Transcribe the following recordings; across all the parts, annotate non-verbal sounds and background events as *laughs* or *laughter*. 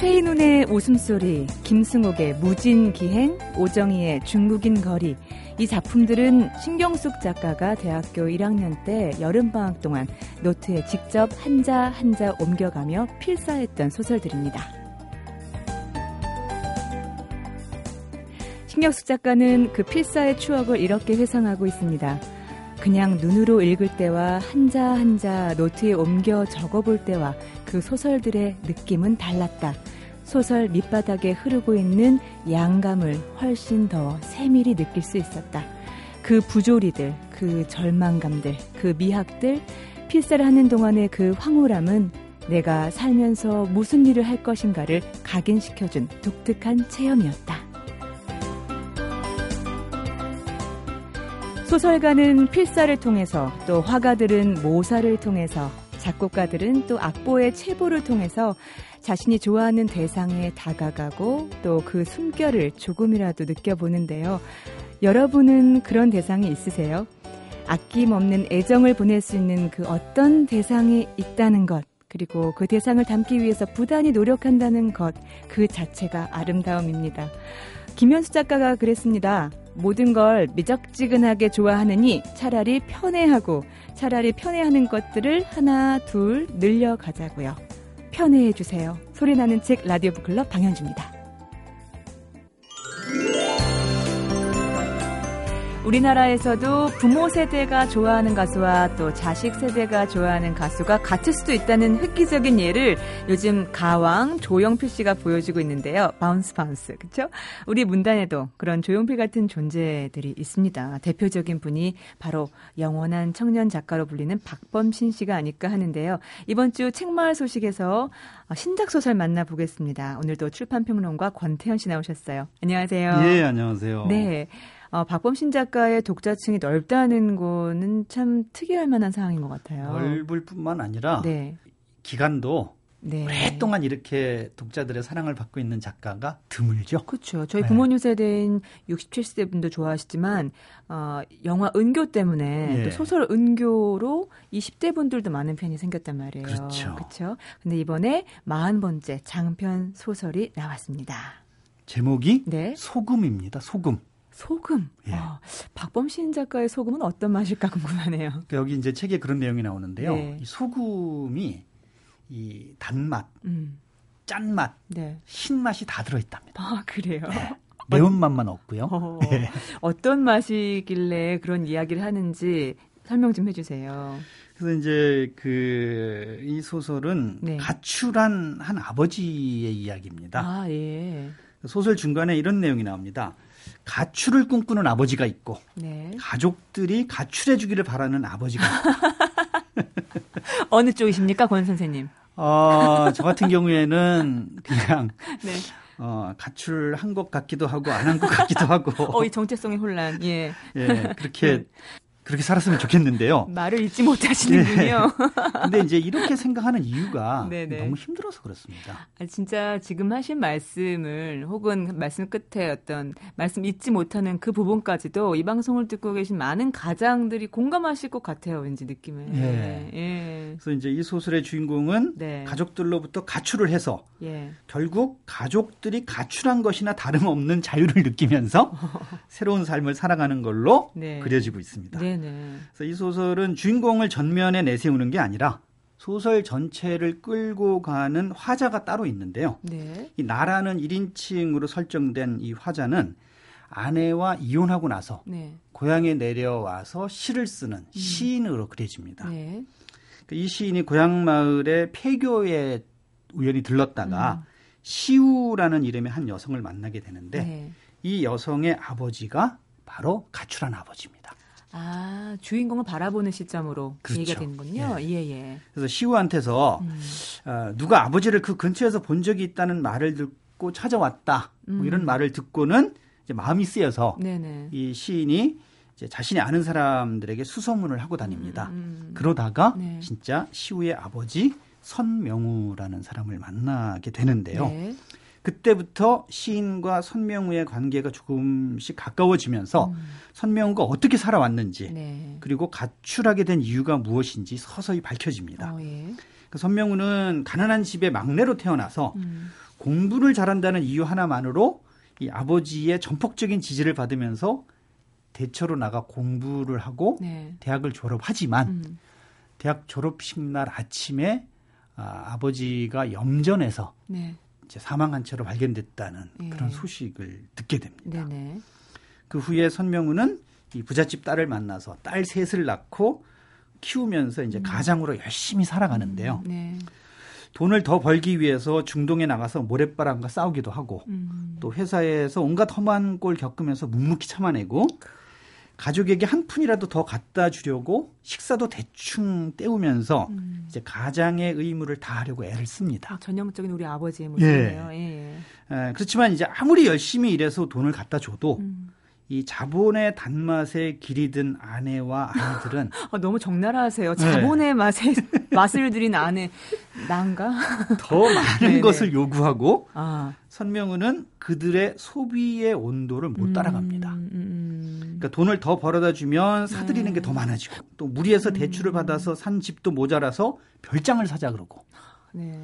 최인훈의 웃음소리, 김승옥의 무진기행, 오정희의 중국인 거리. 이 작품들은 신경숙 작가가 대학교 1학년 때 여름방학 동안 노트에 직접 한자 한자 옮겨가며 필사했던 소설들입니다. 신경숙 작가는 그 필사의 추억을 이렇게 회상하고 있습니다. 그냥 눈으로 읽을 때와 한자 한자 노트에 옮겨 적어볼 때와 그 소설들의 느낌은 달랐다. 소설 밑바닥에 흐르고 있는 양감을 훨씬 더 세밀히 느낄 수 있었다. 그 부조리들, 그 절망감들, 그 미학들, 필사를 하는 동안의 그 황홀함은 내가 살면서 무슨 일을 할 것인가를 각인시켜준 독특한 체험이었다. 소설가는 필사를 통해서 또 화가들은 모사를 통해서 작곡가들은 또 악보의 체보를 통해서 자신이 좋아하는 대상에 다가가고 또 그 숨결을 조금이라도 느껴보는데요. 여러분은 그런 대상이 있으세요? 아낌없는 애정을 보낼 수 있는 그 어떤 대상이 있다는 것, 그리고 그 대상을 담기 위해서 부단히 노력한다는 것, 그 자체가 아름다움입니다. 김현수 작가가 그랬습니다. 모든 걸 미적지근하게 좋아하느니 차라리 편애하고 차라리 편애하는 것들을 하나, 둘 늘려가자고요. 편애해 주세요. 소리나는 책 라디오 북클럽 방현주입니다. 우리나라에서도 부모 세대가 좋아하는 가수와 또 자식 세대가 좋아하는 가수가 같을 수도 있다는 획기적인 예를 요즘 가왕 조영필 씨가 보여주고 있는데요. Bounce Bounce. 그렇죠? 우리 문단에도 그런 조영필 같은 존재들이 있습니다. 대표적인 분이 바로 영원한 청년 작가로 불리는 박범신 씨가 아닐까 하는데요. 이번 주 책마을 소식에서 신작 소설 만나보겠습니다. 오늘도 출판 평론가 권태현 씨 나오셨어요. 안녕하세요. 예, 안녕하세요. 네. 어, 박범신 작가의 독자층이 넓다는 거는 참 특이할 만한 상황인 것 같아요. 넓을 뿐만 아니라 네. 기간도 네. 오랫동안 이렇게 독자들의 사랑을 받고 있는 작가가 드물죠. 그렇죠. 저희 네. 부모님 세대인 67세 분도 좋아하시지만 어, 영화 은교 때문에 예. 또 소설 은교로 20대 분들도 많은 편이 생겼단 말이에요. 그렇죠. 그렇죠. 근데 이번에 40번째 장편 소설이 나왔습니다. 제목이 네. 소금입니다. 소금. 소금. 예. 어, 박범신 작가의 소금은 어떤 맛일까 궁금하네요. 그러니까 여기 이제 책에 그런 내용이 나오는데요. 네. 이 소금이 이 단맛, 음. 짠맛, 네. 신맛이 다 들어있답니다. 아 그래요? 네. *laughs* 매운맛만 없고요. 어, *laughs* 네. 어떤 맛이길래 그런 이야기를 하는지 설명 좀 해주세요. 그래서 이제 그 이 소설은 네. 가출한 한 아버지의 이야기입니다. 아 예. 소설 중간에 이런 내용이 나옵니다. 가출을 꿈꾸는 아버지가 있고 네. 가족들이 가출해 주기를 바라는 아버지가 *laughs* 어느 쪽이십니까, 권 선생님? 어, 저 같은 경우에는 그냥 *laughs* 네. 어, 가출한 것 같기도 하고 안 한 것 같기도 하고. *laughs* 어, 이 정체성의 혼란. 예. 예, 그렇게 네. 그렇게 살았으면 좋겠는데요. *laughs* 말을 잊지 못하시는군요. 네. 근데 이제 이렇게 생각하는 이유가 네네. *laughs* 너무 힘들어서 그렇습니다. 아, 진짜 지금 하신 말씀을 혹은 말씀 끝에 어떤 말씀 잊지 못하는 그 부분까지도 이 방송을 듣고 계신 많은 가장들이 공감하실 것 같아요. 왠지 느낌을. 예. 예. 그래서 이제 이 소설의 주인공은 네. 가족들로부터 가출을 해서 예. 결국 가족들이 가출한 것이나 다름없는 자유를 느끼면서 *laughs* 새로운 삶을 살아가는 걸로 네. 그려지고 있습니다. 네. 네네. 그래서 이 소설은 주인공을 전면에 내세우는 게 아니라 소설 전체를 끌고 가는 화자가 따로 있는데요. 네. 이 나라는 1인칭으로 설정된 이 화자는 아내와 이혼하고 나서 네. 고향에 내려와서 시를 쓰는 음. 시인으로 그려집니다. 네. 그이 시인이 고향 마을의 폐교에 우연히 들렀다가 음. 시우라는 이름의 한 여성을 만나게 되는데 네. 이 여성의 아버지가 바로 가출한 아버지입니다. 아, 주인공을 바라보는 시점으로 그렇죠. 얘기가 되는군요. 예. 예, 예. 그래서 시우한테서 음. 어, 누가 아버지를 그 근처에서 본 적이 있다는 말을 듣고 찾아왔다. 뭐 음. 뭐 이런 말을 듣고는 이제 마음이 쓰여서 네네. 이 시인이 이제 자신이 아는 사람들에게 수소문을 하고 다닙니다. 음. 음. 그러다가 네. 진짜 시우의 아버지 선명우라는 사람을 만나게 되는데요. 네. 그때부터 시인과 선명우의 관계가 조금씩 가까워지면서 음. 선명우가 어떻게 살아왔는지 네. 그리고 가출하게 된 이유가 무엇인지 서서히 밝혀집니다. 어, 예. 그 선명우는 가난한 집의 막내로 태어나서 음. 공부를 잘한다는 이유 하나만으로 이 아버지의 전폭적인 지지를 받으면서 대처로 나가 공부를 하고 네. 대학을 졸업하지만 음. 대학 졸업식 날 아침에 아, 아버지가 염전에서 네. 이제 사망한 채로 발견됐다는 네. 그런 소식을 듣게 됩니다. 네네. 그 후에 선명우는 이 부잣집 딸을 만나서 딸 셋을 낳고 키우면서 이제 음. 가장으로 열심히 살아가는데요. 음. 네. 돈을 더 벌기 위해서 중동에 나가서 모래바람과 싸우기도 하고 음. 또 회사에서 온갖 험한 꼴 겪으면서 묵묵히 참아내고 가족에게 한 푼이라도 더 갖다 주려고 식사도 대충 때우면서 음. 이제 가장의 의무를 다하려고 애를 씁니다. 아, 전형적인 우리 아버지의 모습이에요. 예. 예. 예. 그렇지만 이제 아무리 열심히 일해서 돈을 갖다 줘도 음. 이 자본의 단맛에 기리든 아내와 아이들은 *laughs* 아, 너무 적나라하세요. 자본의 네. 맛에 *laughs* 맛을 들인 아내 난가? *laughs* 더 많은 것을 요구하고 아. 선명우는 그들의 소비의 온도를 못 음, 따라갑니다. 음, 음, 그러니까 돈을 더 벌어다 주면 사들이는 네. 게더 많아지고 또 무리해서 대출을 음. 받아서 산 집도 모자라서 별장을 사자 그러고. 네.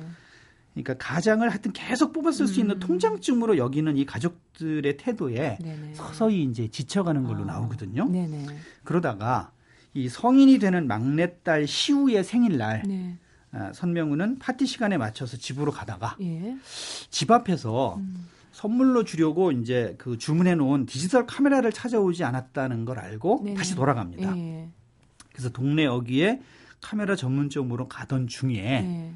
그러니까 가장을 하여튼 계속 뽑았을 음. 수 있는 음. 통장증으로 여기는 이 가족들의 태도에 네네. 서서히 이제 지쳐가는 걸로 아. 나오거든요. 네네. 그러다가 이 성인이 되는 막내딸 시우의 생일날 네. 아, 선명우는 파티 시간에 맞춰서 집으로 가다가 예. 집 앞에서 음. 선물로 주려고 이제 그 주문해 놓은 디지털 카메라를 찾아오지 않았다는 걸 알고 네네. 다시 돌아갑니다. 예. 그래서 동네 어귀에 카메라 전문점으로 가던 중에 예.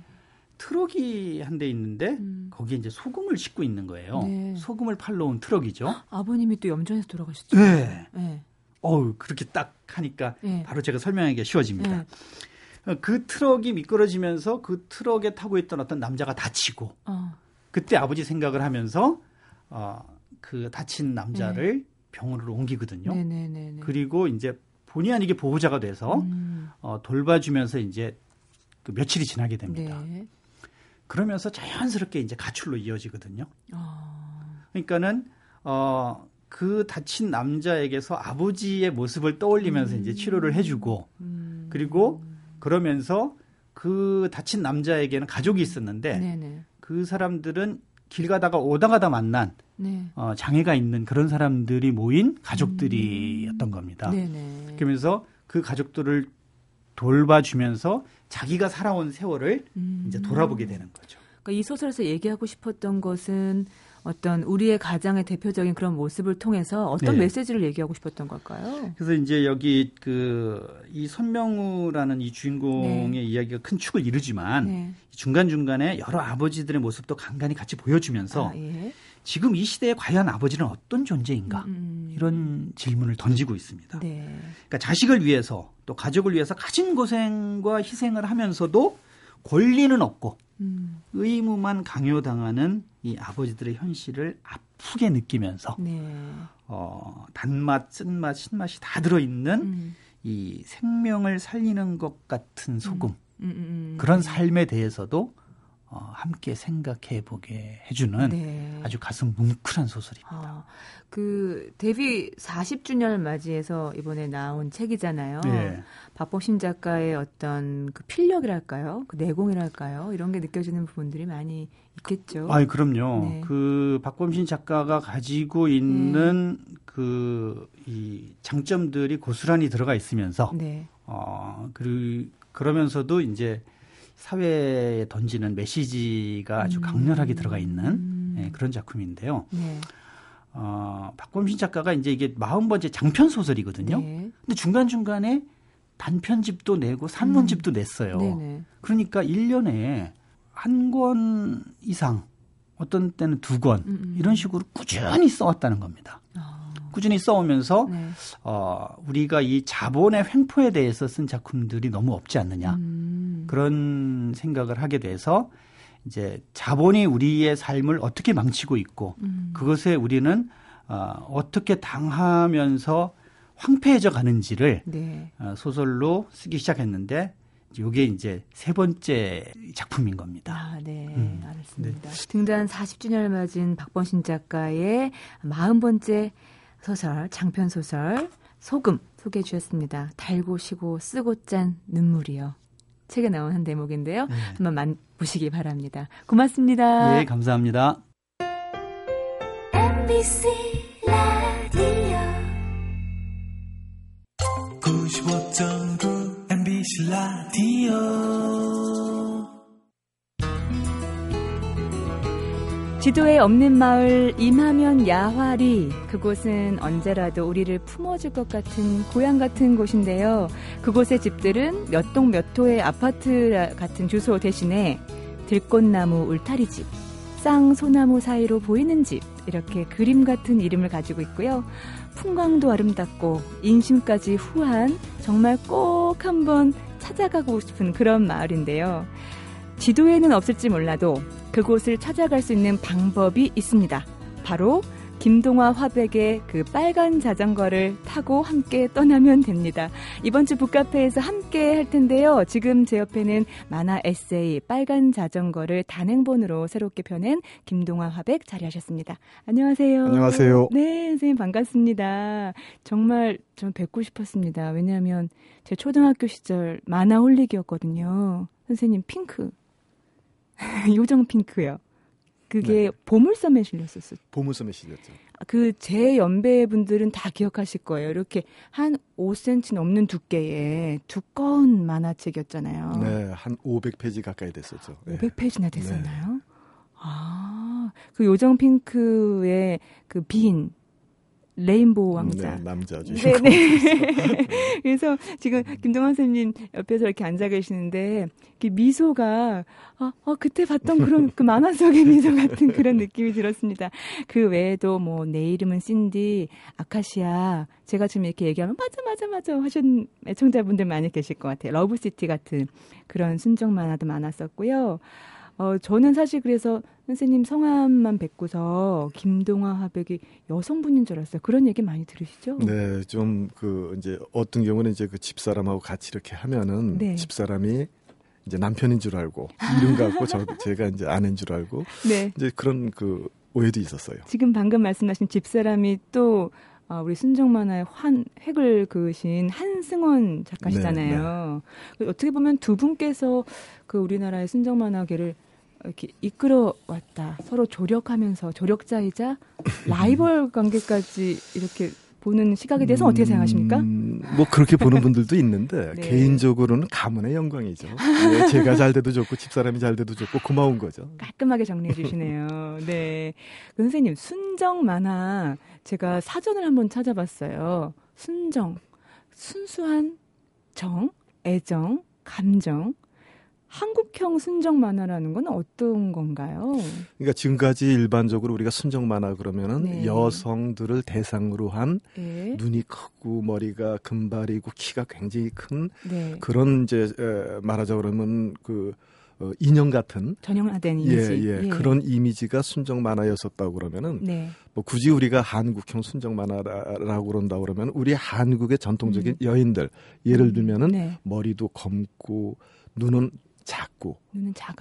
트럭이 한 대 있는데 음. 거기에 이제 소금을 싣고 있는 거예요. 네. 소금을 팔러 온 트럭이죠. 아버님이 또 염전에서 돌아가셨죠. 네. 네. 어우 그렇게 딱 하니까 네. 바로 제가 설명하기가 쉬워집니다. 네. 그 트럭이 미끄러지면서 그 트럭에 타고 있던 어떤 남자가 다치고 어. 그때 아버지 생각을 하면서 어, 그 다친 남자를 네. 병원으로 옮기거든요. 네, 그리고 이제 본의 아니게 보호자가 돼서 음. 어, 돌봐주면서 이제 그 며칠이 지나게 됩니다. 그러면서 자연스럽게 이제 가출로 이어지거든요. 어. 그러니까는 어, 그 다친 남자에게서 아버지의 모습을 떠올리면서 음. 이제 치료를 해주고 음. 그리고 그러면서 그 다친 남자에게는 가족이 있었는데 네네. 그 사람들은 길 가다가 오다 가다 만난 네. 어, 장애가 있는 그런 사람들이 모인 가족들이었던 음. 겁니다. 네네. 그러면서 그 가족들을 돌봐주면서 자기가 살아온 세월을 음. 이제 돌아보게 되는 거죠. 그러니까 이 소설에서 얘기하고 싶었던 것은 어떤 우리의 가장의 대표적인 그런 모습을 통해서 어떤 네. 메시지를 얘기하고 싶었던 걸까요? 그래서 이제 여기 그이 선명우라는 이 주인공의 네. 이야기가 큰 축을 이루지만 네. 중간 중간에 여러 아버지들의 모습도 간간히 같이 보여주면서 아, 예. 지금 이 시대에 과연 아버지는 어떤 존재인가 음. 음. 이런 질문을 던지고 있습니다. 네. 그러니까 자식을 위해서 또 가족을 위해서 가진 고생과 희생을 하면서도 권리는 없고 음. 의무만 강요당하는 이 아버지들의 현실을 아프게 느끼면서 네. 어, 단맛, 쓴맛, 신맛이 다 들어있는 음. 이 생명을 살리는 것 같은 소금 음. 음, 음, 그런 삶에 대해서도 어, 함께 생각해 보게 해주는 네. 아주 가슴 뭉클한 소설입니다. 아, 그 데뷔 40주년을 맞이해서 이번에 나온 책이잖아요. 네. 박범신 작가의 어떤 그 필력이랄까요, 그 내공이랄까요, 이런 게 느껴지는 부분들이 많이 있겠죠. 아, 그럼요. 네. 그 박범신 작가가 가지고 있는 네. 그이 장점들이 고스란히 들어가 있으면서, 네. 어, 그 그러면서도 이제 사회에 던지는 메시지가 아주 음. 강렬하게 들어가 있는 음. 네, 그런 작품인데요. 네. 어, 박범신 작가가 이제 이게 마흔 번째 장편 소설이거든요. 네. 근데 중간 중간에 단편집도 내고 산문집도 음. 냈어요. 네네. 그러니까 1년에 한 권 이상, 어떤 때는 두 권, 음, 음. 이런 식으로 꾸준히 써왔다는 겁니다. 아. 꾸준히 써오면서, 네. 어, 우리가 이 자본의 횡포에 대해서 쓴 작품들이 너무 없지 않느냐. 음. 그런 생각을 하게 돼서 이제 자본이 우리의 삶을 어떻게 망치고 있고 음. 그것에 우리는 어, 어떻게 당하면서 황폐해져 가는지를 네. 어, 소설로 쓰기 시작했는데 이게 이제 세 번째 작품인 겁니다. 아, 네. 음. 알겠습니다. 네. 등단 40주년을 맞은 박범신 작가의 40번째 소설, 장편 소설 소금 소개해 주셨습니다. 달고 시고 쓰고 짠 눈물이요. 책에 나온 한 대목인데요. 네. 한번 만 보시기 바랍니다. 고맙습니다. 네, 감사합니다. MBC 라디오 95.9 MBC 라디오 지도에 없는 마을 임하면 야화리 그곳은 언제라도 우리를 품어줄 것 같은 고향 같은 곳인데요. 그곳의 집들은 몇 동 몇 호의 아파트 같은 주소 대신에 들꽃나무 울타리 집, 쌍소나무 사이로 보이는 집 이렇게 그림 같은 이름을 가지고 있고요. 풍광도 아름답고 인심까지 후한 정말 꼭 한번 찾아가고 싶은 그런 마을인데요. 지도에는 없을지 몰라도 그곳을 찾아갈 수 있는 방법이 있습니다. 바로 김동화 화백의 그 빨간 자전거를 타고 함께 떠나면 됩니다. 이번 주 북카페에서 함께 할 텐데요. 지금 제 옆에는 만화 에세이 빨간 자전거를 단행본으로 새롭게 펴낸 김동화 화백 자리하셨습니다. 안녕하세요. 안녕하세요. 네, 선생님 반갑습니다. 정말 좀 뵙고 싶었습니다. 왜냐하면 제 초등학교 시절 만화 홀릭이었거든요. 선생님 핑크 *laughs* 요정 핑크요. 그게 네. 보물섬에 실렸었어요. 보물섬에 실렸죠. 그 제 연배 분들은 다 기억하실 거예요. 이렇게 한 5cm 넘는 두께의 두꺼운 만화책이었잖아요. 네, 한 500페이지 가까이 됐었죠. 500페이지나 됐었나요? 네. 아, 그 요정 핑크의 그 빈, 레인보우 왕자. 네, 남자죠. 네, *laughs* 네. 그래서 지금 김동화 선생님 옆에서 이렇게 앉아 계시는데 미소가 아, 아 그때 봤던 그런 그 만화 속의 미소 같은 그런 느낌이 들었습니다. 그 외에도 뭐 내 이름은 신디, 아카시아 제가 지금 이렇게 얘기하면 맞아 맞아 맞아 하신 애청자분들 많이 계실 것 같아요. 러브시티 같은 그런 순정 만화도 많았었고요. 어, 저는 사실 그래서 선생님 성함만 뵙고서 김동화 화백이 여성분인 줄 알았어요. 그런 얘기 많이 들으시죠? 네, 좀 그 이제 어떤 경우는 이제 그 집사람하고 같이 이렇게 하면은 네. 집사람이 이제 남편인 줄 알고 이름 갖고 저 *laughs* 제가 이제 아내인 줄 알고 네. 이제 그런 그 오해도 있었어요. 지금 방금 말씀하신 집사람이 또 어, 우리 순정 만화의 환 획을 그으신 한승원 작가시잖아요. 네, 네. 어떻게 보면 두 분께서 그 우리나라의 순정 만화계를 이렇게 이끌어 왔다. 서로 조력하면서 조력자이자 라이벌 관계까지 이렇게 보는 시각에 대해서 음, 어떻게 생각하십니까? 뭐 그렇게 보는 분들도 있는데 *laughs* 네. 개인적으로는 가문의 영광이죠. 네, 제가 잘 돼도 좋고 집사람이 잘 돼도 좋고 고마운 거죠. 깔끔하게 정리해 주시네요. *laughs* 네. 그 선생님 순정 만화 제가 사전을 한번 찾아봤어요. 순정 순수한 정, 애정, 감정 한국형 순정 만화라는 건 어떤 건가요? 그러니까 지금까지 일반적으로 우리가 순정 만화 그러면은 네. 여성들을 대상으로 한 네. 눈이 크고 머리가 금발이고 키가 굉장히 큰 네. 그런 이제 에, 말하자 그러면 그 어, 인형 같은 전형화된 이미지 예, 예, 예. 그런 이미지가 순정 만화였었다고 그러면은 네. 뭐 굳이 우리가 한국형 순정 만화라고 그런다 그러면 우리 한국의 전통적인 음. 여인들 예를 음. 들면은 네. 머리도 검고 눈은 작고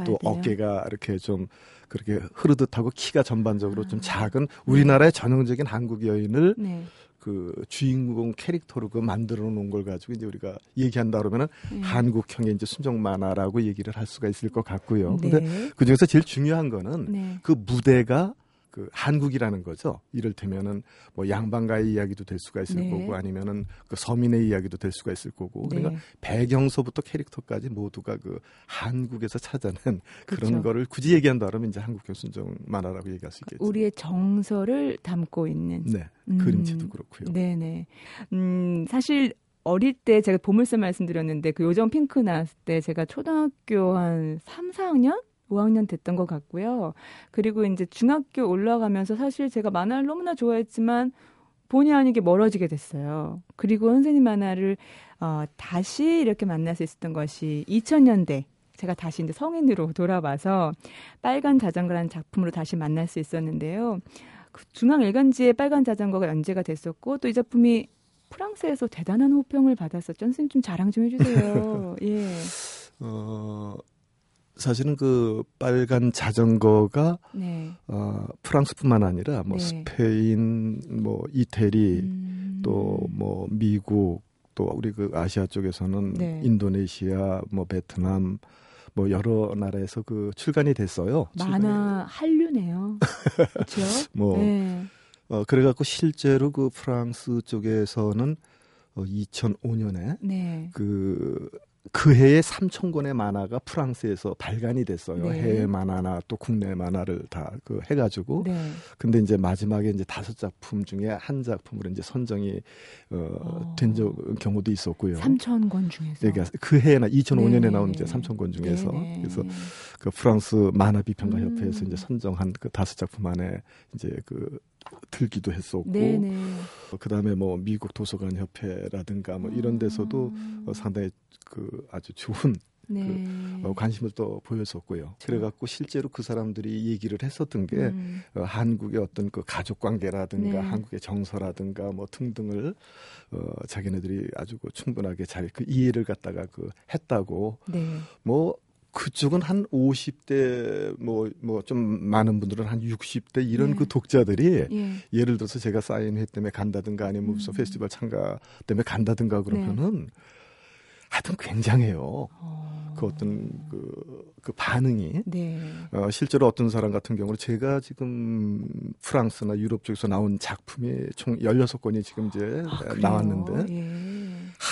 또 돼요. 어깨가 이렇게 좀 그렇게 흐르듯하고 키가 전반적으로 아. 좀 작은 우리나라의 전형적인 한국 여인을 네. 그 주인공 캐릭터로 그 만들어 놓은 걸 가지고 이제 우리가 얘기한다 그러면은 네. 한국형의 이제 순정 만화라고 얘기를 할 수가 있을 것 같고요. 네. 근데 그 중에서 제일 중요한 거는 네. 그 무대가 그 한국이라는 거죠. 이를테면은 뭐 양반가의 이야기도 될 수가 있을 네. 거고 아니면은 그 서민의 이야기도 될 수가 있을 거고 네. 그러니까 배경서부터 캐릭터까지 모두가 그 한국에서 찾아낸 그렇죠. 그런 거를 굳이 얘기한다 그러면 이제 한국형 순정 만화라고 얘기할 수 있겠죠. 우리의 정서를 담고 있는 네. 음. 그림체도 그렇고요. 네 네. 음, 사실 어릴 때 제가 보물섬 말씀드렸는데 그 요정 핑크 나왔을 때 제가 초등학교 한 3, 4학년 5학년 됐던 것 같고요. 그리고 이제 중학교 올라가면서 사실 제가 만화를 너무나 좋아했지만 본의 아니게 멀어지게 됐어요. 그리고 선생님 만화를 어, 다시 이렇게 만날 수 있었던 것이 2000년대 제가 다시 이제 성인으로 돌아와서 빨간 자전거라는 작품으로 다시 만날 수 있었는데요. 그 중앙 일간지에 빨간 자전거가 연재가 됐었고 또 이 작품이 프랑스에서 대단한 호평을 받았었죠. 선생님 좀 자랑 좀 해주세요. *laughs* 예. 어, 사실은 그 빨간 자전거가 네. 어, 프랑스뿐만 아니라 뭐 네. 스페인, 뭐 이태리, 음. 또뭐 미국, 또 우리 그 아시아 쪽에서는 네. 인도네시아, 뭐 베트남, 뭐 여러 나라에서 그 출간이 됐어요. 만화 한류네요. 그렇죠? *laughs* 뭐 네. 어, 그래갖고 실제로 그 프랑스 쪽에서는 어, 2005년에 네. 그 그 해에 3천 권의 만화가 프랑스에서 발간이 됐어요. 네. 해외 만화나 또 국내 만화를 다 그 해가지고. 네. 근데 이제 마지막에 이제 다섯 작품 중에 한 작품으로 이제 선정이 어, 어. 된 경우도 있었고요. 3천 권 중에서. 네, 그러니까 그 해나 2005년에 네. 나온 이제 3천 권 중에서 네네. 그래서 그 프랑스 만화 비평가 음. 협회에서 이제 선정한 그 다섯 작품 안에 이제 그 들기도 했었고 네네. 어, 그다음에 뭐 미국 도서관 협회라든가 뭐 이런 데서도 음. 어, 상당히 그 아주 좋은 네. 그 어, 관심을 또 보였었고요. 그래갖고 실제로 그 사람들이 얘기를 했었던 게 음. 어, 한국의 어떤 그 가족 관계라든가 네. 한국의 정서라든가 뭐 등등을 어, 자기네들이 아주 그 충분하게 잘 그 이해를 갖다가 그 했다고 네. 뭐 그쪽은 한 50대 뭐 뭐 좀 많은 분들은 한 60대 이런 네. 그 독자들이 예. 를 들어서 제가 사인회 때문에 간다든가 아니면 무슨 음. 페스티벌 참가 때문에 간다든가 그러면은 네. 하여튼 굉장해요. 어... 그 어떤 그, 그 반응이. 네. 어, 실제로 어떤 사람 같은 경우는 제가 지금 프랑스나 유럽 쪽에서 나온 작품이 총 16권이 지금 이제 아, 나왔는데 예.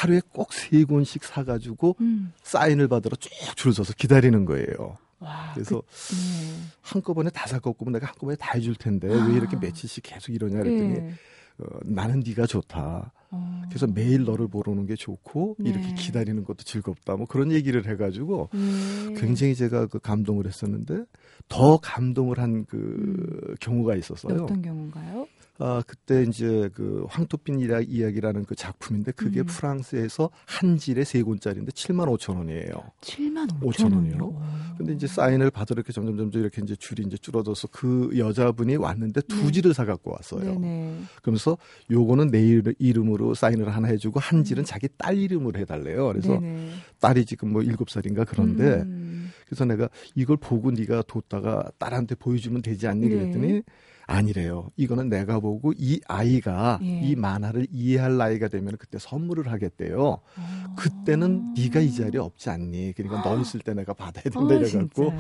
하루에 꼭 세 권씩 사가지고 음. 사인을 받으러 쭉 줄 서서 기다리는 거예요. 와, 그래서 그, 네. 한꺼번에 다 살거 없고 내가 한꺼번에 다 해줄 텐데 아. 왜 이렇게 며칠씩 계속 이러냐 그랬더니 네. 어, 나는 네가 좋다. 어. 그래서 매일 너를 보러 오는 게 좋고 네. 이렇게 기다리는 것도 즐겁다. 뭐 그런 얘기를 해가지고 네. 굉장히 제가 그 감동을 했었는데 더 감동을 한그 음. 경우가 있었어요. 어떤 경우인가요? 아, 그때 이제 그 황토빛 이야기라는 그 작품인데 그게 음. 프랑스에서 한 질에 세 권짜리인데 7만 5천 원이에요. 7만 5천 원이요? 근데 이제 사인을 받으러 이렇게 점점 점점 이렇게 이제 줄이 이제 줄어들어서 그 여자분이 왔는데 두 네. 질을 사 갖고 왔어요. 네네. 그러면서 요거는 내 이름으로 사인을 하나 해주고 한 질은 음. 자기 딸 이름으로 해달래요. 그래서 네네. 딸이 지금 뭐 일곱 살인가 그런데 음. 그래서 내가 이걸 보고 네가 뒀다가 딸한테 보여주면 되지 않니? 그랬더니 네. 아니래요. 이거는 내가 보고 이 아이가 예. 이 만화를 이해할 나이가 되면 그때 선물을 하겠대요. 아. 그때는 네가 이 자리에 없지 않니? 그러니까 너 있을 때 내가 받아야 된다 아, 이래갖고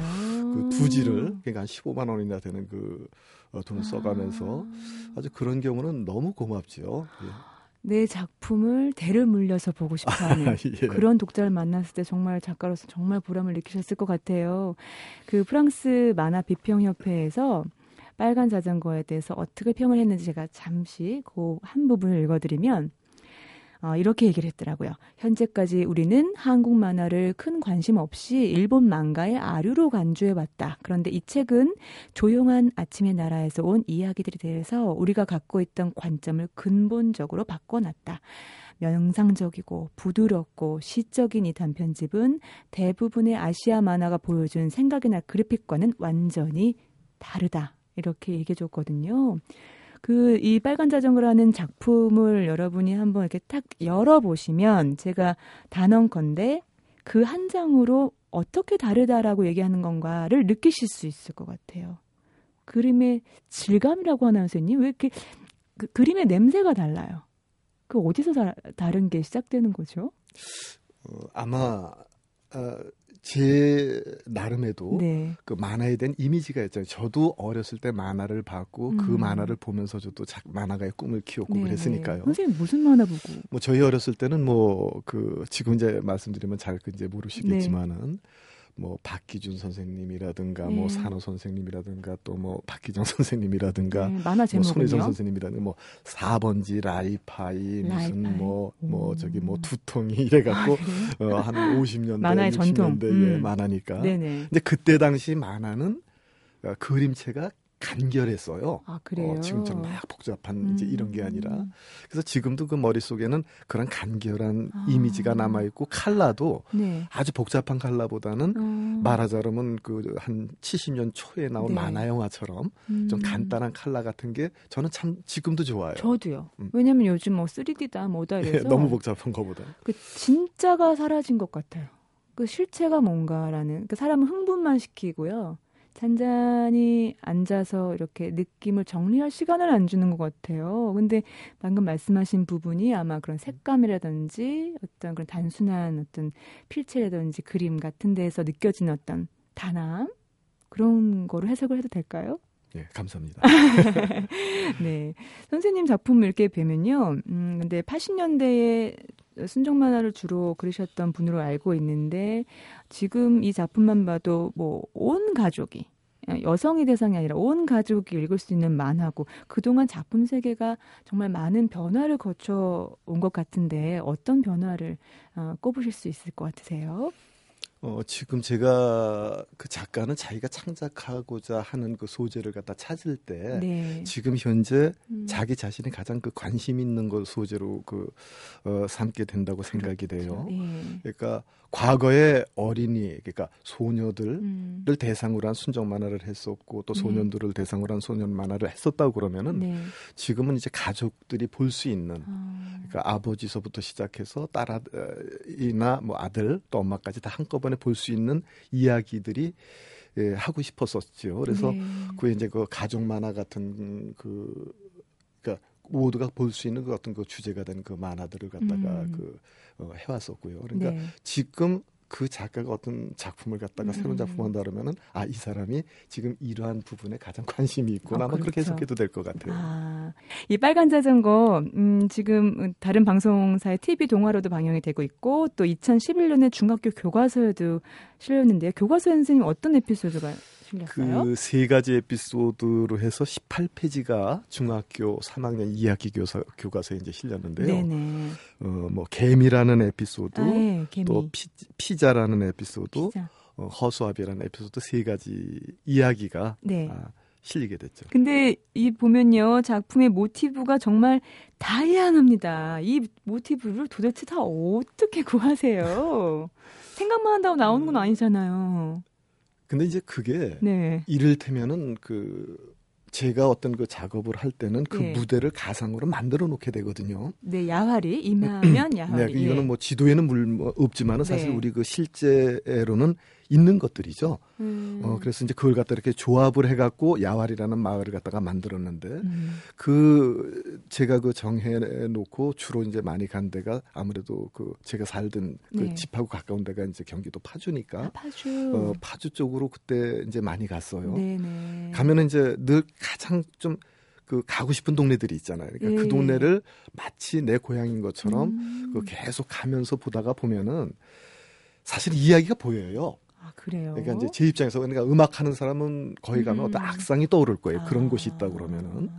그 두지를 그러니까 한 15만 원이나 되는 그 어, 돈을 써가면서 아. 아주 그런 경우는 너무 고맙지요. 예. 내 작품을 대를 물려서 보고 싶어하는 아, 예. 그런 독자를 만났을 때 정말 작가로서 정말 보람을 느끼셨을 것 같아요. 그 프랑스 만화 비평 협회에서 빨간 자전거에 대해서 어떻게 평을 했는지 제가 잠시 그 한 부분을 읽어드리면 어, 이렇게 얘기를 했더라고요. 현재까지 우리는 한국 만화를 큰 관심 없이 일본 망가의 아류로 간주해 왔다. 그런데 이 책은 조용한 아침의 나라에서 온 이야기들에 대해서 우리가 갖고 있던 관점을 근본적으로 바꿔놨다. 명상적이고 부드럽고 시적인 이 단편집은 대부분의 아시아 만화가 보여준 생각이나 그래픽과는 완전히 다르다. 이렇게 얘기해 줬거든요. 그 이 빨간 자전거라는 작품을 여러분이 한번 이렇게 탁 열어보시면 제가 단언컨대 그 한 장으로 어떻게 다르다라고 얘기하는 건가를 느끼실 수 있을 것 같아요. 그림의 질감이라고 하나 선생님 왜 이렇게 그, 그림의 냄새가 달라요. 그 어디서 다, 다른 게 시작되는 거죠? 어, 아마 어, 제 나름에도 네. 그 만화에 대한 이미지가 있잖아요. 저도 어렸을 때 만화를 봤고 그 음. 그 만화를 보면서 저도 작, 만화가의 꿈을 키웠고 네, 그랬으니까요. 네. 선생님 무슨 만화 보고? 뭐 저희 어렸을 때는 뭐 그 지금 이제 말씀드리면 잘그 이제 모르시겠지만은 네. 뭐 박기준 선생님이라든가 뭐 네. 뭐 산호 선생님이라든가 또 뭐 박기정 *laughs* 선생님이라든가 네, 만화 제목은요? 뭐 손혜정 선생님이라든가 뭐 4번지 라이파이 무슨 뭐뭐 뭐 저기 뭐 두통이 *laughs* 이래 갖고 아, 어, 한 50년대 만화의 60년대에 전통. 음. 만화니까. 네네. 근데 그때 당시 만화는 어, 그림체가 간결했어요. 아, 그래요? 어, 지금처럼 막 복잡한 음. 이제 이런 게 아니라. 그래서 지금도 그 머릿속에는 그런 간결한 아. 이미지가 남아있고 칼라도 네. 아주 복잡한 칼라보다는 어. 말하자면 그 한 70년 초에 나온 네. 만화 영화처럼 음. 좀 간단한 칼라 같은 게 저는 참 지금도 좋아요. 저도요. 음. 왜냐면 요즘 뭐 3D다 뭐다 이래서 네, 너무 복잡한 거보다. 그 진짜가 사라진 것 같아요. 그 실체가 뭔가라는 그 사람을 흥분만 시키고요. 잔잔히 앉아서 이렇게 느낌을 정리할 시간을 안 주는 것 같아요. 근데 방금 말씀하신 부분이 아마 그런 색감이라든지 어떤 그런 단순한 어떤 필체라든지 그림 같은 데에서 느껴지는 어떤 단함 그런 거로 해석을 해도 될까요? 네, 감사합니다. *laughs* 네. 선생님 작품을 이렇게 뵈면요. 음, 근데 80년대에 순정 만화를 주로 그리셨던 분으로 알고 있는데 지금 이 작품만 봐도 뭐 온 가족이 여성이 대상이 아니라 온 가족이 읽을 수 있는 만화고 그동안 작품 세계가 정말 많은 변화를 거쳐 온 것 같은데 어떤 변화를 어, 꼽으실 수 있을 것 같으세요? 어, 지금 제가 그 작가는 자기가 창작하고자 하는 그 소재를 갖다 찾을 때 네. 지금 현재 음. 자기 자신이 가장 그 관심 있는 걸 소재로 그 어, 삼게 된다고 생각이 그렇죠. 돼요. 네. 그러니까 과거에 어린이 그러니까 소녀들을 음. 대상으로 한 순정 만화를 했었고 또 네. 소년들을 네. 대상으로 한 소년 만화를 했었다고 그러면은 네. 지금은 이제 가족들이 볼 수 있는 아. 그러니까 아버지서부터 시작해서 딸이나 뭐 아들 또 엄마까지 다 한꺼번에 볼 수 있는 이야기들이 예, 하고 싶었었죠. 그래서 네. 그 이제 그 가족 만화 같은 그 그러니까 모두가 볼 수 있는 그 어떤 그 주제가 된 그 만화들을 갖다가 음. 그 어, 해왔었고요. 그러니까 네. 지금 그 작가가 어떤 작품을 갖다가 음. 새로운 작품 한다 그러면은 아 이 사람이 지금 이러한 부분에 가장 관심이 있구나 어, 아마 그렇죠. 그렇게 해석해도 될 것 같아요. 아, 이 빨간 자전거 음, 지금 다른 방송사의 TV 동화로도 방영이 되고 있고 또 2011년에 중학교 교과서에도 실렸는데요. 교과서 선생님 어떤 에피소드가 실렸어요? 그 세 가지 에피소드로 해서 18페이지가 중학교 3학년 이야기 교사, 교과서에 이제 실렸는데요. 네네. 어, 뭐 개미라는 에피소드, 아, 네, 개미. 또 피, 자라는 에피소드, 피자. 어, 허수아비라는 에피소드 세 가지 이야기가 네. 아, 실리게 됐죠. 근데 이 보면요 작품의 모티브가 정말 다양합니다. 이 모티브를 도대체 다 어떻게 구하세요? *laughs* 생각만 한다고 나오는 건 아니잖아요. 근데 이제 그게 네. 이를테면은 그 제가 어떤 그 작업을 할 때는 그 네. 무대를 가상으로 만들어 놓게 되거든요. 네, 야활이 임하면 *clears throat* 네, 야활이. 네, 이거는 뭐 지도에는 물뭐 없지만은 사실 네. 우리 그 실제로는 있는 것들이죠. 음. 어, 그래서 이제 그걸 갖다 이렇게 조합을 해갖고 야활이라는 마을을 갖다가 만들었는데 음. 그 제가 그 정해 놓고 주로 이제 많이 간 데가 아무래도 그 제가 살던 그 네. 집하고 가까운 데가 이제 경기도 파주니까 아, 파주. 어, 파주 쪽으로 그때 이제 많이 갔어요. 네네. 가면은 이제 늘 가장 좀그 가고 싶은 동네들이 있잖아요. 그러니까 그 예. 그 동네를 마치 내 고향인 것처럼 음. 그 계속 가면서 보다가 보면은 사실 이야기가 보여요. 아, 그래요? 그러니까 이제 제 입장에서 그러니까 음악 하는 사람은 거기 가면 음. 어떤 악상이 떠오를 거예요. 아. 그런 곳이 있다 그러면은.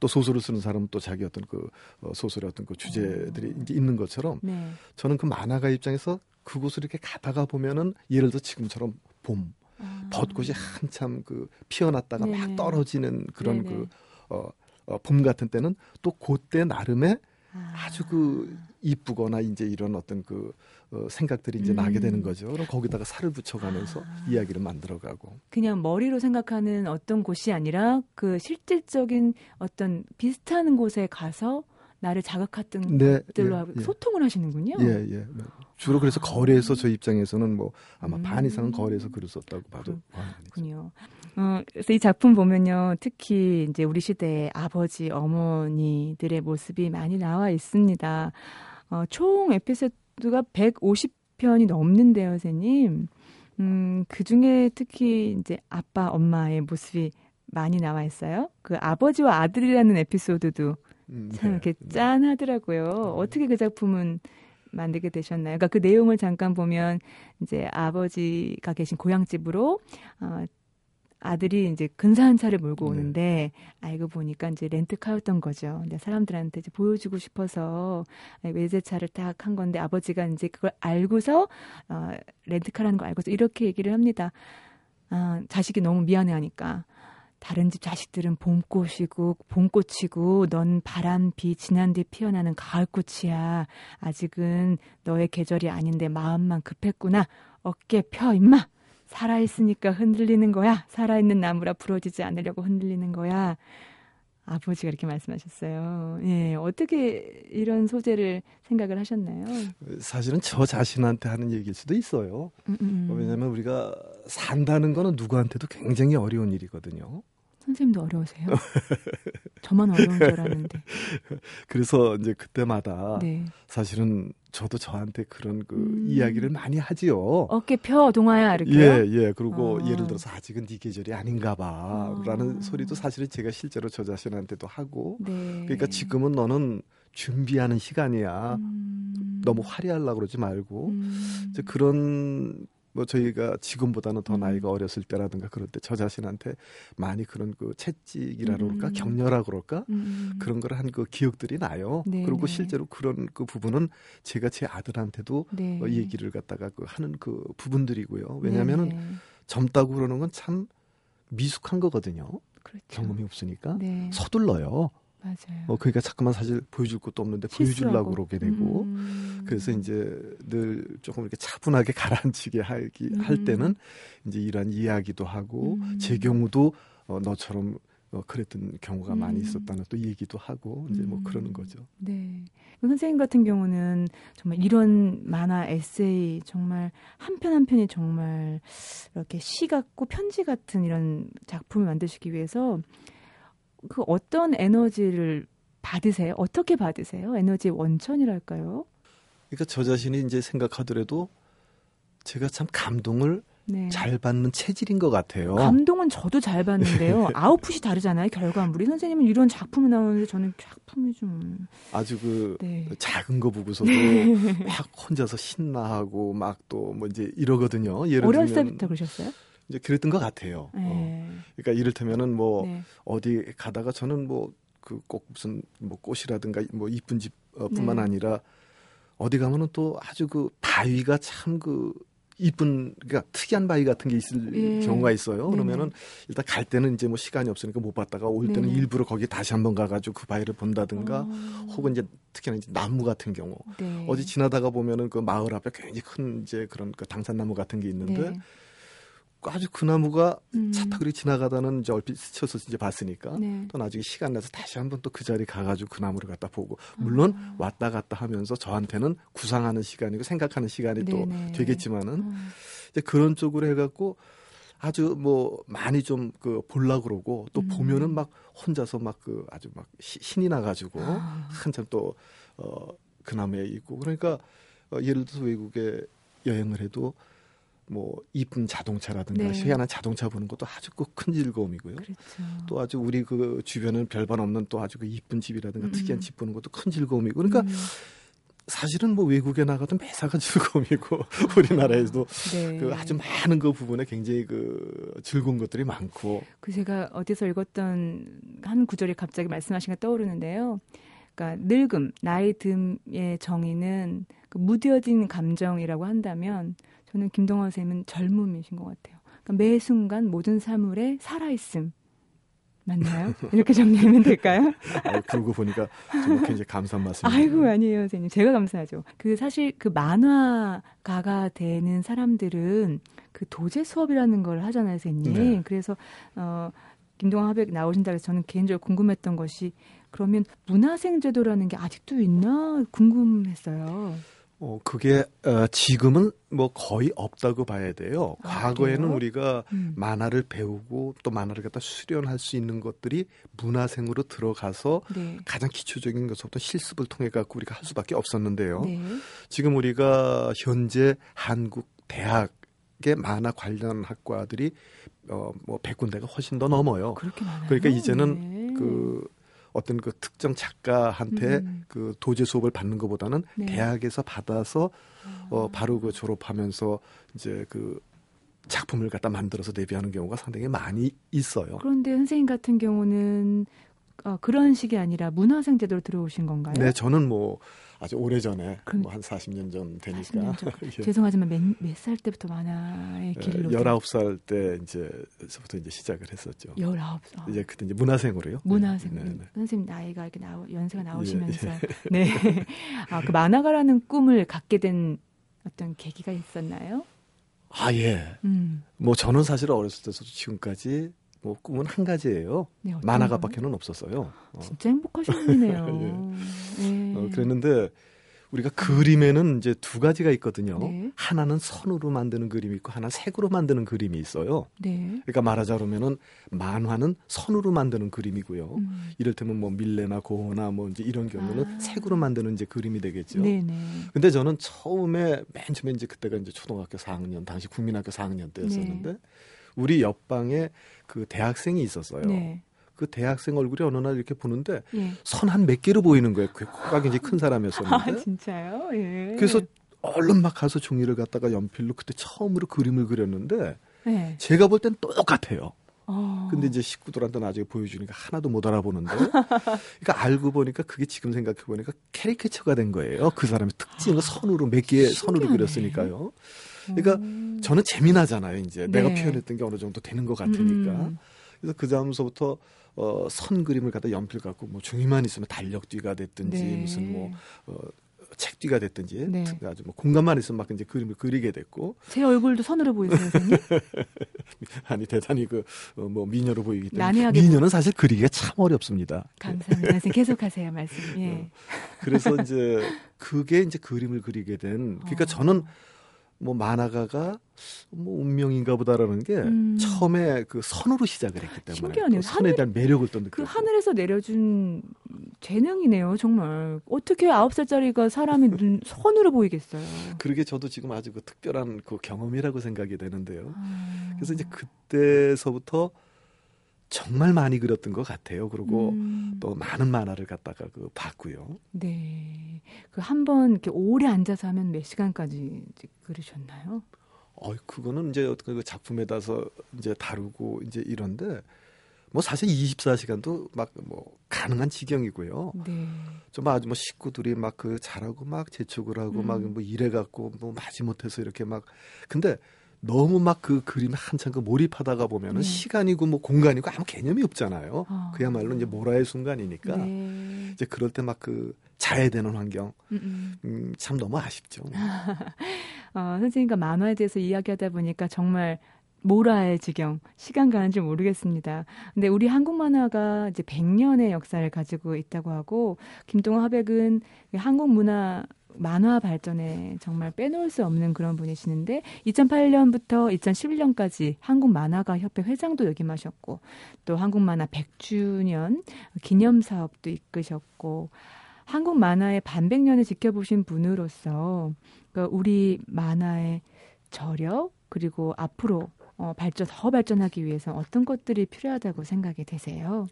또 소설을 쓰는 사람은 또 자기 어떤 그 어, 소설의 어떤 그 주제들이 어. 이제 있는 것처럼 네. 저는 그 만화가 입장에서 그곳을 이렇게 가다가 보면은 예를 들어 지금처럼 봄 아. 벚꽃이 한참 그 피어났다가 네네. 막 떨어지는 그런 네네. 그 어, 어, 봄 같은 때는 또 그때 나름의 아. 주그 이쁘거나 이제 이런 어떤 그 어, 생각들이 이제 음. 나게 되는 음. 거죠. 그럼 거기다가 살을 붙여가면서 아. 이야기를 만들어가고. 그냥 머리로 생각하는 어떤 곳이 아니라 그 실질적인 어떤 비슷한 곳에 가서 나를 자극했던 네, 것들로 예, 예. 소통을 하시는군요. 예, 예. 네. 주로 그래서 아. 거래에서 저 입장에서는 뭐 아마 음. 반 이상은 거래에서 글을 썼다고 봐도 그렇군요. 어, 그래서 이 작품 보면요. 특히 이제 우리 시대의 아버지, 어머니들의 모습이 많이 나와 있습니다. 어, 총 에피소드가 150편이 넘는데요, 선생님. 음, 그 중에 특히 이제 아빠, 엄마의 모습이 많이 나와 있어요. 그 아버지와 아들이라는 에피소드도 음, 참 네, 이렇게 네. 짠하더라고요. 어. 어떻게 그 작품은 만들게 되셨나요? 그러니까 그 내용을 잠깐 보면 이제 아버지가 계신 고향집으로 어, 아들이 이제 근사한 차를 몰고 네. 오는데 네. 알고 보니까 이제 렌트카였던 거죠. 근데 사람들한테 이제 보여주고 싶어서 외제차를 딱 한 건데 아버지가 이제 그걸 알고서 어, 렌트카라는 걸 알고서 이렇게 얘기를 합니다. 아, 자식이 너무 미안해하니까 다른 집 자식들은 봄꽃이고 봄꽃이고 넌 바람 비 지난 뒤 피어나는 가을꽃이야. 아직은 너의 계절이 아닌데 마음만 급했구나. 어깨 펴 임마. 살아있으니까 흔들리는 거야. 살아있는 나무라 부러지지 않으려고 흔들리는 거야. 아버지가 이렇게 말씀하셨어요. 예, 어떻게 이런 소재를 생각을 하셨나요? 사실은 저 자신한테 하는 얘기일 수도 있어요. 음, 음. 음. 왜냐하면 우리가 산다는 거는 누구한테도 굉장히 어려운 일이거든요. 선생님도 어려우세요? 저만 어려운 줄 알았는데. *laughs* 그래서 이제 그때마다 네. 사실은 저도 저한테 그런 그 음. 이야기를 많이 하지요. 어깨 펴 동아야 이렇게. 예, 예. 그리고 어. 예를 들어서 아직은 네 계절이 아닌가 봐라는 어. 소리도 사실은 제가 실제로 저 자신한테도 하고. 네. 그러니까 지금은 너는 준비하는 시간이야. 음. 너무 화려하려고 그러지 말고. 음. 그런 뭐 저희가 지금보다는 더 음. 나이가 어렸을 때라든가 그럴 때 저 자신한테 많이 그런 그 채찍이라 그럴까 음. 격려라 그럴까 음. 그런 걸 한 그 기억들이 나요. 네, 그리고 네. 실제로 그런 그 부분은 제가 제 아들한테도 네. 어, 얘기를 갖다가 그 하는 그 부분들이고요. 왜냐하면은 네, 네. 젊다고 그러는 건 참 미숙한 거거든요. 그렇죠. 경험이 없으니까 네. 서둘러요. 맞아요. 어, 그러니까 자꾸만 사실 보여줄 것도 없는데 보여주려고 그러게 되고 음. 그래서 이제 늘 조금 이렇게 차분하게 *laughs* 가라앉히게 하기 음. 할 때는 이제 이러한 이야기도 하고 음. 제 경우도 어, 너처럼 어, 그랬던 경우가 많이 음. 있었다는 또 얘기도 하고 이제 뭐 그러는 음. 거죠. 네. 선생님 같은 경우는 정말 이런 만화 에세이 정말 한 편 한 편이 정말 이렇게 시 같고 편지 같은 이런 작품을 만드시기 위해서 그 어떤 에너지를 받으세요? 어떻게 받으세요? 에너지 원천이랄까요? 그러니까 저 자신이 이제 생각하더라도 제가 참 감동을 네. 잘 받는 체질인 것 같아요. 감동은 저도 잘 받는데요. *laughs* 아웃풋이 다르잖아요. 결과물이 선생님은 이런 작품이 나오는데 저는 작품이 좀 아주 그 네. 작은 거 보고서도 네. 막 혼자서 신나하고 막 또 뭐 이제 이러거든요. 예를 어렸을 들면 때부터 그러셨어요? 이제 그랬던 것 같아요. 네. 어. 그러니까 이를테면은 뭐 네. 어디 가다가 저는 뭐 그 꼭 무슨 뭐 꽃이라든가 뭐 이쁜 집뿐만 네. 아니라 어디 가면은 또 아주 그 바위가 참 그 이쁜 그러니까 특이한 바위 같은 게 있을 예. 경우가 있어요. 그러면은 네네. 일단 갈 때는 이제 뭐 시간이 없으니까 못 봤다가 올 때는 네네. 일부러 거기 다시 한번 가가지고 그 바위를 본다든가 어. 혹은 이제 특히나 이제 나무 같은 경우 네. 어디 지나다가 보면은 그 마을 앞에 굉장히 큰 이제 그런 그 당산나무 같은 게 있는데 네. 아주 그 나무가 음. 차 타고 지나가다는 이제 얼핏 스쳐서 이제 봤으니까 네. 또 나중에 시간 내서 다시 한번 또 그 자리 가가지고 그 나무를 갖다 보고 물론 아. 왔다 갔다 하면서 저한테는 구상하는 시간이고 생각하는 시간이 네네. 또 네. 되겠지만은 음. 이제 그런 쪽으로 해갖고 아주 뭐 많이 좀 그 볼라 그러고 또 음. 보면은 막 혼자서 막 그 아주 막 신이 나가지고 아. 한참 또 어 그 나무에 있고 그러니까 어, 예를 들어서 외국에 여행을 해도 뭐 이쁜 자동차라든가 네. 희한한 자동차 보는 것도 아주 큰 즐거움이고요. 그렇죠. 또 아주 우리 그 주변은 별반 없는 또 아주 그 이쁜 집이라든가 음. 특이한 집 보는 것도 큰 즐거움이고 그러니까 음. 사실은 뭐 외국에 나가도 매사가 *laughs* 즐거움이고 우리나라에도 네. 그 아주 많은 그 부분에 굉장히 그 즐거운 것들이 많고 그 제가 어디서 읽었던 한 구절이 갑자기 말씀하신 게 떠오르는데요. 그러니까 늙음, 나이 듦의 정의는 그 무뎌진 감정이라고 한다면 저는 김동원 선생님은 젊음이신 것 같아요. 그러니까 매 순간 모든 사물에 살아있음. 맞나요? 이렇게 정리하면 될까요? *laughs* 아, 그러고 보니까 정말 굉장히 감사한 말씀이에요. 아이고 아니에요, 선생님. 제가 감사하죠. 그 사실 그 만화가가 되는 사람들은 그 도제 수업이라는 걸 하잖아요, 선생님. 네. 그래서 어 김동완 화백 나오신다 해서 저는 개인적으로 궁금했던 것이 그러면 문화생 제도라는 게 아직도 있나 궁금했어요. 어, 그게, 어, 지금은 뭐 거의 없다고 봐야 돼요. 아, 과거에는 그래요? 우리가 음. 만화를 배우고 또 만화를 갖다 수련할 수 있는 것들이 문화생으로 들어가서 네. 가장 기초적인 것부터 실습을 통해 갖고 우리가 할 수밖에 없었는데요. 네. 지금 우리가 현재 한국 대학 의 만화 관련 학과들이 어, 뭐 100군데가 훨씬 더 넘어요. 그러니까 이제는 네. 그 어떤 그 특정 작가한테 음. 그 도제 수업을 받는 것보다는 네. 대학에서 받아서 어 바로 그 졸업하면서 이제 그 작품을 갖다 만들어서 데뷔하는 경우가 상당히 많이 있어요. 그런데 선생님 같은 경우는 어, 그런 식이 아니라 문화생 제도로 들어오신 건가요? 네, 저는 뭐 아주 오래 전에 뭐 한 40년 전 되니까 40년 전. *laughs* 예. 죄송하지만 몇 살 때부터 만화의 길로 19살 때 이제서부터 이제 시작을 했었죠. 19살. 이제 그때 이제 문화생으로요. 문화생. 네, 네, 네. 선생님 나이가 이렇게 나오 연세가 나오시면서 예, 예. 네. 아, 그 만화가라는 꿈을 갖게 된 어떤 계기가 있었나요? 아, 예. 음. 뭐 저는 사실 어렸을 때부터 지금까지 뭐 꿈은 한 가지예요. 네, 만화가밖에는 없었어요. 어. 진짜 행복하신 분이네요. *laughs* 예. 네. 어, 그랬는데 우리가 그림에는 이제 두 가지가 있거든요. 네. 하나는 선으로 만드는 그림이 있고 하나는 색으로 만드는 그림이 있어요. 네. 그러니까 말하자면은 만화는 선으로 만드는 그림이고요. 음. 이를테면 뭐 밀레나 고호나 뭐 이제 이런 경우는 아. 색으로 만드는 이제 그림이 되겠죠. 네네. 근데 저는 처음에 맨 처음에 이제 그때가 이제 초등학교 4학년 당시 국민학교 4학년 때였었는데 네. 우리 옆방에 그 대학생이 있었어요. 네. 그 대학생 얼굴이 어느 날 이렇게 보는데 예. 선한 몇 개로 보이는 거예요. 코가 굉장히 큰 사람이었었는데. 아, 진짜요? 예. 그래서 얼른 막 가서 종이를 갖다가 연필로 그때 처음으로 그림을 그렸는데 예. 제가 볼 땐 똑같아요. 어. 근데 이제 식구들한테 나중에 보여주니까 하나도 못 알아보는데. 그러니까 알고 보니까 그게 지금 생각해 보니까 캐리케처가 된 거예요. 그 사람의 특징을 아, 선으로 몇 개의 선으로 그렸으니까요. 그러니까 음. 저는 재미나잖아요. 이제 네. 내가 표현했던 게 어느 정도 되는 것 같으니까. 음. 그래서 그 다음서부터 어, 선 그림을 갖다 연필 갖고 뭐 종이만 있으면 달력뒤가 됐든지 네. 무슨 뭐 어, 책뒤가 됐든지 네. 아주 뭐 공간만 있으면 막 이제 그림을 그리게 됐고 제 얼굴도 선으로 보이세요, 선생님? *laughs* 아니 대단히 그뭐 어, 미녀로 보이기 때문에 미녀는 사실 그리기가 참 어렵습니다. 감사합니다, 선생님 계속하세요 말씀. 예. 어, 그래서 이제 그게 이제 그림을 그리게 된 그러니까 어. 저는 뭐 만화가가 뭐 운명인가 보다라는 게 음. 처음에 그 선으로 시작을 했기 때문에 신기하네요. 그 선에 대한 매력을 또 느꼈고 그 하늘에서 내려준 재능이네요 정말 어떻게 아홉 살짜리가 사람이 눈 선으로 보이겠어요 그러게 저도 지금 아주 그 특별한 그 경험이라고 생각이 되는데요 아. 그래서 이제 그때서부터 정말 많이 그렸던 것 같아요. 그리고 음. 또 많은 만화를 갖다가 그 봤고요. 네. 그 한 번 이렇게 오래 앉아서 하면 몇 시간까지 그리셨나요? 어, 그거는 이제 어떤 그 작품에다서 이제 다루고 이제 이런데 뭐 사실 24시간도 막 뭐 가능한 지경이고요. 네. 좀 아주 뭐 식구들이 막 그 잘하고 막 재촉을 하고 음. 막뭐 일해 갖고 뭐 마지못해서 이렇게 막 근데 너무 막 그 그림에 한참 그 몰입하다가 보면은 네. 시간이고 뭐 공간이고 아무 개념이 없잖아요. 어. 그야말로 이제 모라의 순간이니까 네. 이제 그럴 때 막 그 자야 되는 환경 음, 음. 음, 참 너무 아쉽죠. *laughs* 어, 선생님과 만화에 대해서 이야기하다 보니까 정말 모라의 지경 시간 가는 줄 모르겠습니다. 근데 우리 한국 만화가 이제 100년의 역사를 가지고 있다고 하고 김동호 화백은 한국 문화 만화 발전에 정말 빼놓을 수 없는 그런 분이시는데 2008년부터 2011년까지 한국 만화가 협회 회장도 역임하셨고 또 한국 만화 100주년 기념 사업도 이끄셨고 한국 만화의 반백년을 지켜보신 분으로서 그러니까 우리 만화의 저력 그리고 앞으로 어, 발전 더 발전하기 위해서 어떤 것들이 필요하다고 생각이 되세요?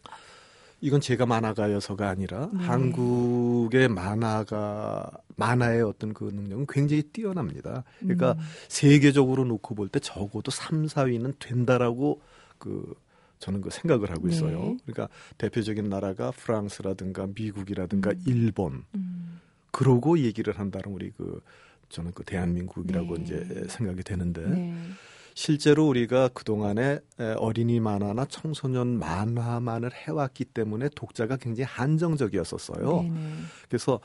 이건 제가 만화가여서가 아니라 네. 한국의 만화가 만화의 어떤 그 능력은 굉장히 뛰어납니다. 그러니까 음. 세계적으로 놓고 볼 때 적어도 3, 4위는 된다라고 그 저는 그 생각을 하고 있어요. 네. 그러니까 대표적인 나라가 프랑스라든가 미국이라든가 음. 일본. 음. 그러고 얘기를 한다는 우리 그 저는 그 대한민국이라고 네. 이제 생각이 되는데 네. 실제로 우리가 그동안에 어린이 만화나 청소년 만화만을 해왔기 때문에 독자가 굉장히 한정적이었었어요. 네네. 그래서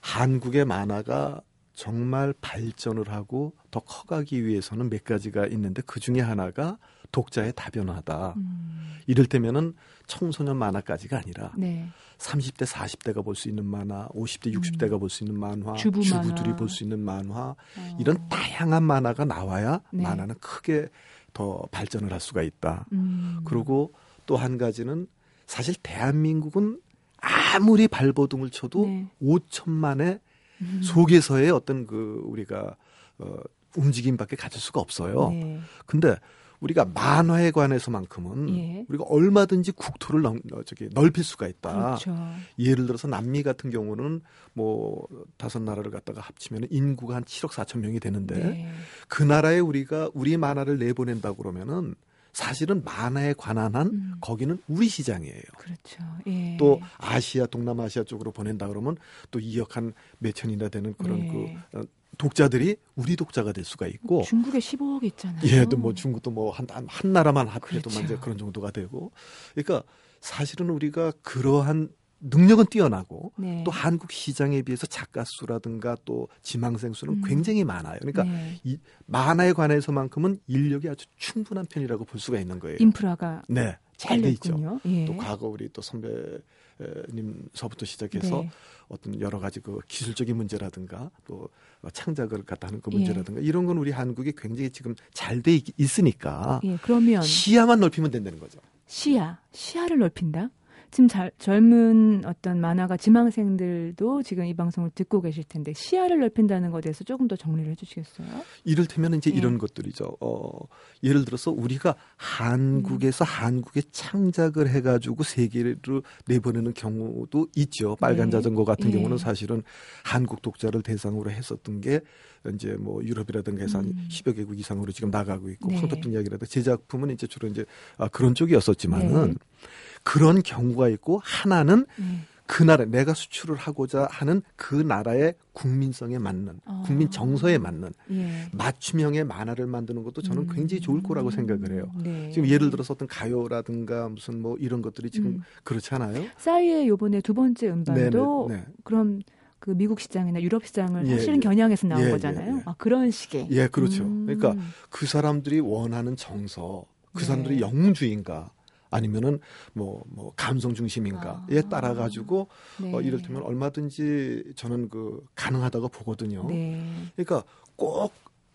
한국의 만화가 정말 발전을 하고 더 커가기 위해서는 몇 가지가 있는데 그 중에 하나가 독자의 다변화다. 음. 이를테면은 청소년 만화까지가 아니라 네. 30대, 40대가 볼 수 있는 만화, 50대, 60대가 음. 볼수 있는 만화, 주부 주부들이 볼 수 있는 만화, 어. 이런 다양한 만화가 나와야 네. 만화는 크게 더 발전을 할 수가 있다. 음. 그리고 또 한 가지는 사실 대한민국은 아무리 발버둥을 쳐도 네. 5천만의 음. 속에서의 어떤 그 우리가 어 움직임밖에 가질 수가 없어요. 네. 근데 우리가 만화에 관해서만큼은 예. 우리가 얼마든지 국토를 넘, 어, 저기 넓힐 수가 있다. 그렇죠. 예를 들어서 남미 같은 경우는 뭐 다섯 나라를 갖다가 합치면 인구가 한 7억 4천 명이 되는데 네. 그 나라에 우리가 우리 만화를 내보낸다 그러면은 사실은 만화에 관한 한 음. 거기는 우리 시장이에요. 그렇죠. 예. 또 아시아 동남아시아 쪽으로 보낸다 그러면 또 2억 한 몇천이나 되는 그런 예. 그 어, 독자들이 우리 독자가 될 수가 있고 중국에 15억 있잖아요. 예, 또 뭐 중국도 뭐한 한 나라만 합해도 그렇죠. 이제 그런 정도가 되고, 그러니까 사실은 우리가 그러한 능력은 뛰어나고 네. 또 한국 시장에 비해서 작가 수라든가 또 지망생 수는 음. 굉장히 많아요. 그러니까 네. 이 만화에 관해서만큼은 인력이 아주 충분한 편이라고 볼 수가 있는 거예요. 인프라가 네. 잘돼 있죠. 예. 또 과거 우리 또 선배님서부터 시작해서 네. 어떤 여러 가지 그 기술적인 문제라든가 또 창작을 갖다 하는 그 예. 문제라든가 예. 이런 건 우리 한국이 굉장히 지금 잘 돼 있으니까 예, 그러면 시야만 넓히면 된다는 거죠. 시야, 시야를 넓힌다? 지금 잘, 젊은 어떤 만화가 지망생들도 지금 이 방송을 듣고 계실 텐데 시야를 넓힌다는 것에 대해서 조금 더 정리를 해주시겠어요? 이를테면 이제 네. 이런 것들이죠. 어, 예를 들어서 우리가 한국에서 음. 한국에 창작을 해가지고 세계로 내보내는 경우도 있죠. 빨간 네. 자전거 같은 네. 경우는 사실은 한국 독자를 대상으로 했었던 게 이제 뭐 유럽이라든가 해서 한 음. 10여 개국 이상으로 지금 나가고 있고 네. 황토등 이야기라든가 제 작품은 이제 주로 이제 아, 그런 쪽이었었지만은 네. 그런 경우가 있고 하나는 음. 그 나라 내가 수출을 하고자 하는 그 나라의 국민성에 맞는 어. 국민 정서에 맞는 예. 맞춤형의 만화를 만드는 것도 저는 음. 굉장히 좋을 거라고 생각을 해요. 네. 지금 예를 들어서 어떤 가요라든가 무슨 뭐 이런 것들이 지금 음. 그렇잖아요. 싸이의 요번에 두 번째 음반도 네네. 네. 그럼 그 미국 시장이나 유럽 시장을 예, 사실은 예. 겨냥해서 나온 예, 예 거잖아요. 예. 아, 그런 식의. 예, 그렇죠. 음. 그러니까 그 사람들이 원하는 정서, 그 네. 사람들이 영주인가 아니면은 뭐, 뭐, 감성 중심인가에 아. 따라 가지고 네. 어, 이를테면 얼마든지 저는 그 가능하다고 보거든요. 네. 그러니까 꼭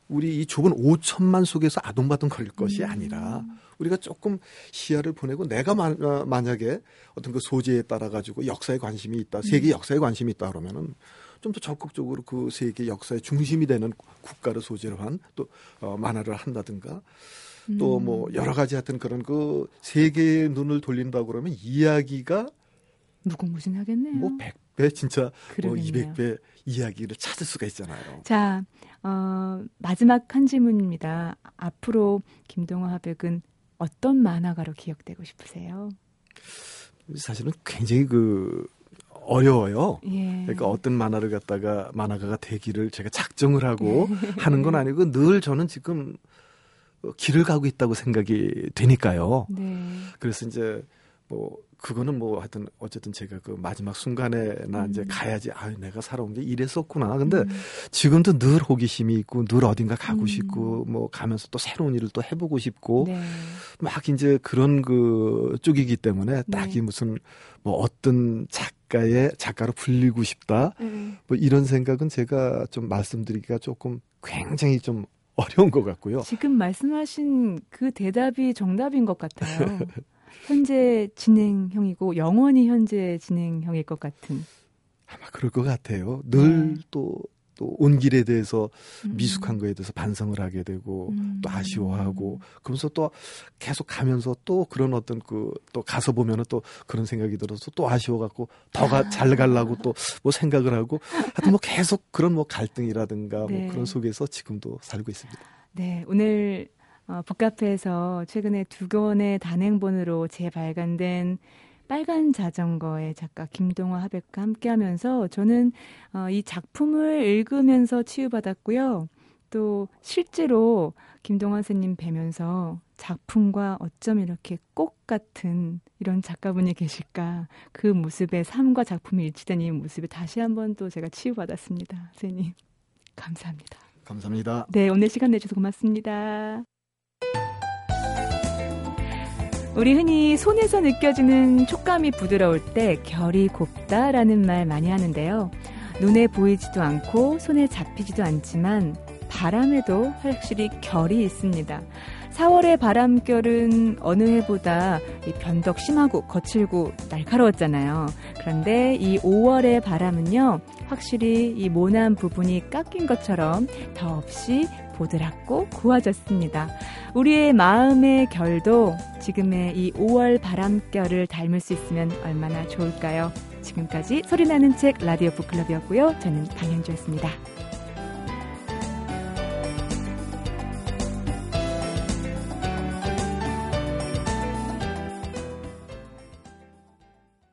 우리 이 좁은 5천만 속에서 아동바동 걸릴 것이 음. 아니라 우리가 조금 시야를 보내고 내가 마, 어, 만약에 어떤 그 소재에 따라 가지고 역사에 관심이 있다, 세계 음. 역사에 관심이 있다 그러면은 좀 더 적극적으로 그 세계 역사의 중심이 되는 국가를 소재로 한 또 어, 만화를 한다든가 또뭐 음. 여러 가지 하여튼 그런 그 세계의 눈을 돌린다고 그러면 이야기가 무궁무진하겠네요. 뭐 100배 진짜 뭐 그러겠네요. 뭐 200배 이야기를 찾을 수가 있잖아요. 자, 어, 마지막 한 질문입니다. 앞으로 김동화 화백은 어떤 만화가로 기억되고 싶으세요? 사실은 굉장히 그 어려워요. 예. 그러니까 어떤 만화를 갖다가 만화가가 되기를 제가 작정을 하고 *laughs* 하는 건 아니고 늘 저는 지금 길을 가고 있다고 생각이 되니까요. 네. 그래서 이제 뭐 그거는 뭐 하여튼 어쨌든 제가 그 마지막 순간에나 음. 이제 가야지 아 내가 살아온 게 이랬었구나. 근데 음. 지금도 늘 호기심이 있고 늘 어딘가 가고 음. 싶고 뭐 가면서 또 새로운 일을 또 해보고 싶고 네. 막 이제 그런 그 쪽이기 때문에 네. 딱히 무슨 뭐 어떤 작가의 작가로 불리고 싶다 음. 뭐 이런 생각은 제가 좀 말씀드리기가 조금 굉장히 좀 *laughs* 어려운 것 같고요. 지금 말씀하신 그 대답이 정답인 것 같아요. 현재 진행형이고 영원히 현재 진행형일 것 같은. 아마 그럴 것 같아요. 늘또 네. 또 온 길에 대해서 음. 미숙한 거에 대해서 반성을 하게 되고 음. 또 아쉬워하고 그러면서 또 계속 가면서 또 그런 어떤 그 또 가서 보면은 또 그런 생각이 들어서 또 아쉬워 갖고 더잘 가려고 또 뭐 생각을 하고 하여튼 뭐 계속 그런 뭐 갈등이라든가 뭐 네. 뭐 그런 속에서 지금도 살고 있습니다. 네, 오늘 어, 북카페에서 최근에 두 권의 단행본으로 재발간된 빨간 자전거의 작가 김동화 하백과 함께 하면서 저는 어, 이 작품을 읽으면서 치유받았고요. 또 실제로 김동환 선생님 뵈면서 작품과 어쩜 이렇게 꽃 같은 이런 작가분이 계실까 그 모습에 삶과 작품이 일치된 이 모습에 다시 한번 또 제가 치유받았습니다. 선생님 감사합니다. 감사합니다. 네 오늘 시간 내주셔서 고맙습니다. 우리 흔히 손에서 느껴지는 촉감이 부드러울 때 결이 곱다라는 말 많이 하는데요. 눈에 보이지도 않고 손에 잡히지도 않지만 바람에도 확실히 결이 있습니다. 4월의 바람결은 어느 해보다 변덕 심하고 거칠고 날카로웠잖아요. 그런데 이 5월의 바람은요, 확실히 이 모난 부분이 깎인 것처럼 더없이 보드랍고 고와졌습니다. 우리의 마음의 결도 지금의 이 5월 바람결을 닮을 수 있으면 얼마나 좋을까요? 지금까지 소리나는 책 라디오 북클럽이었고요. 저는 강현주였습니다.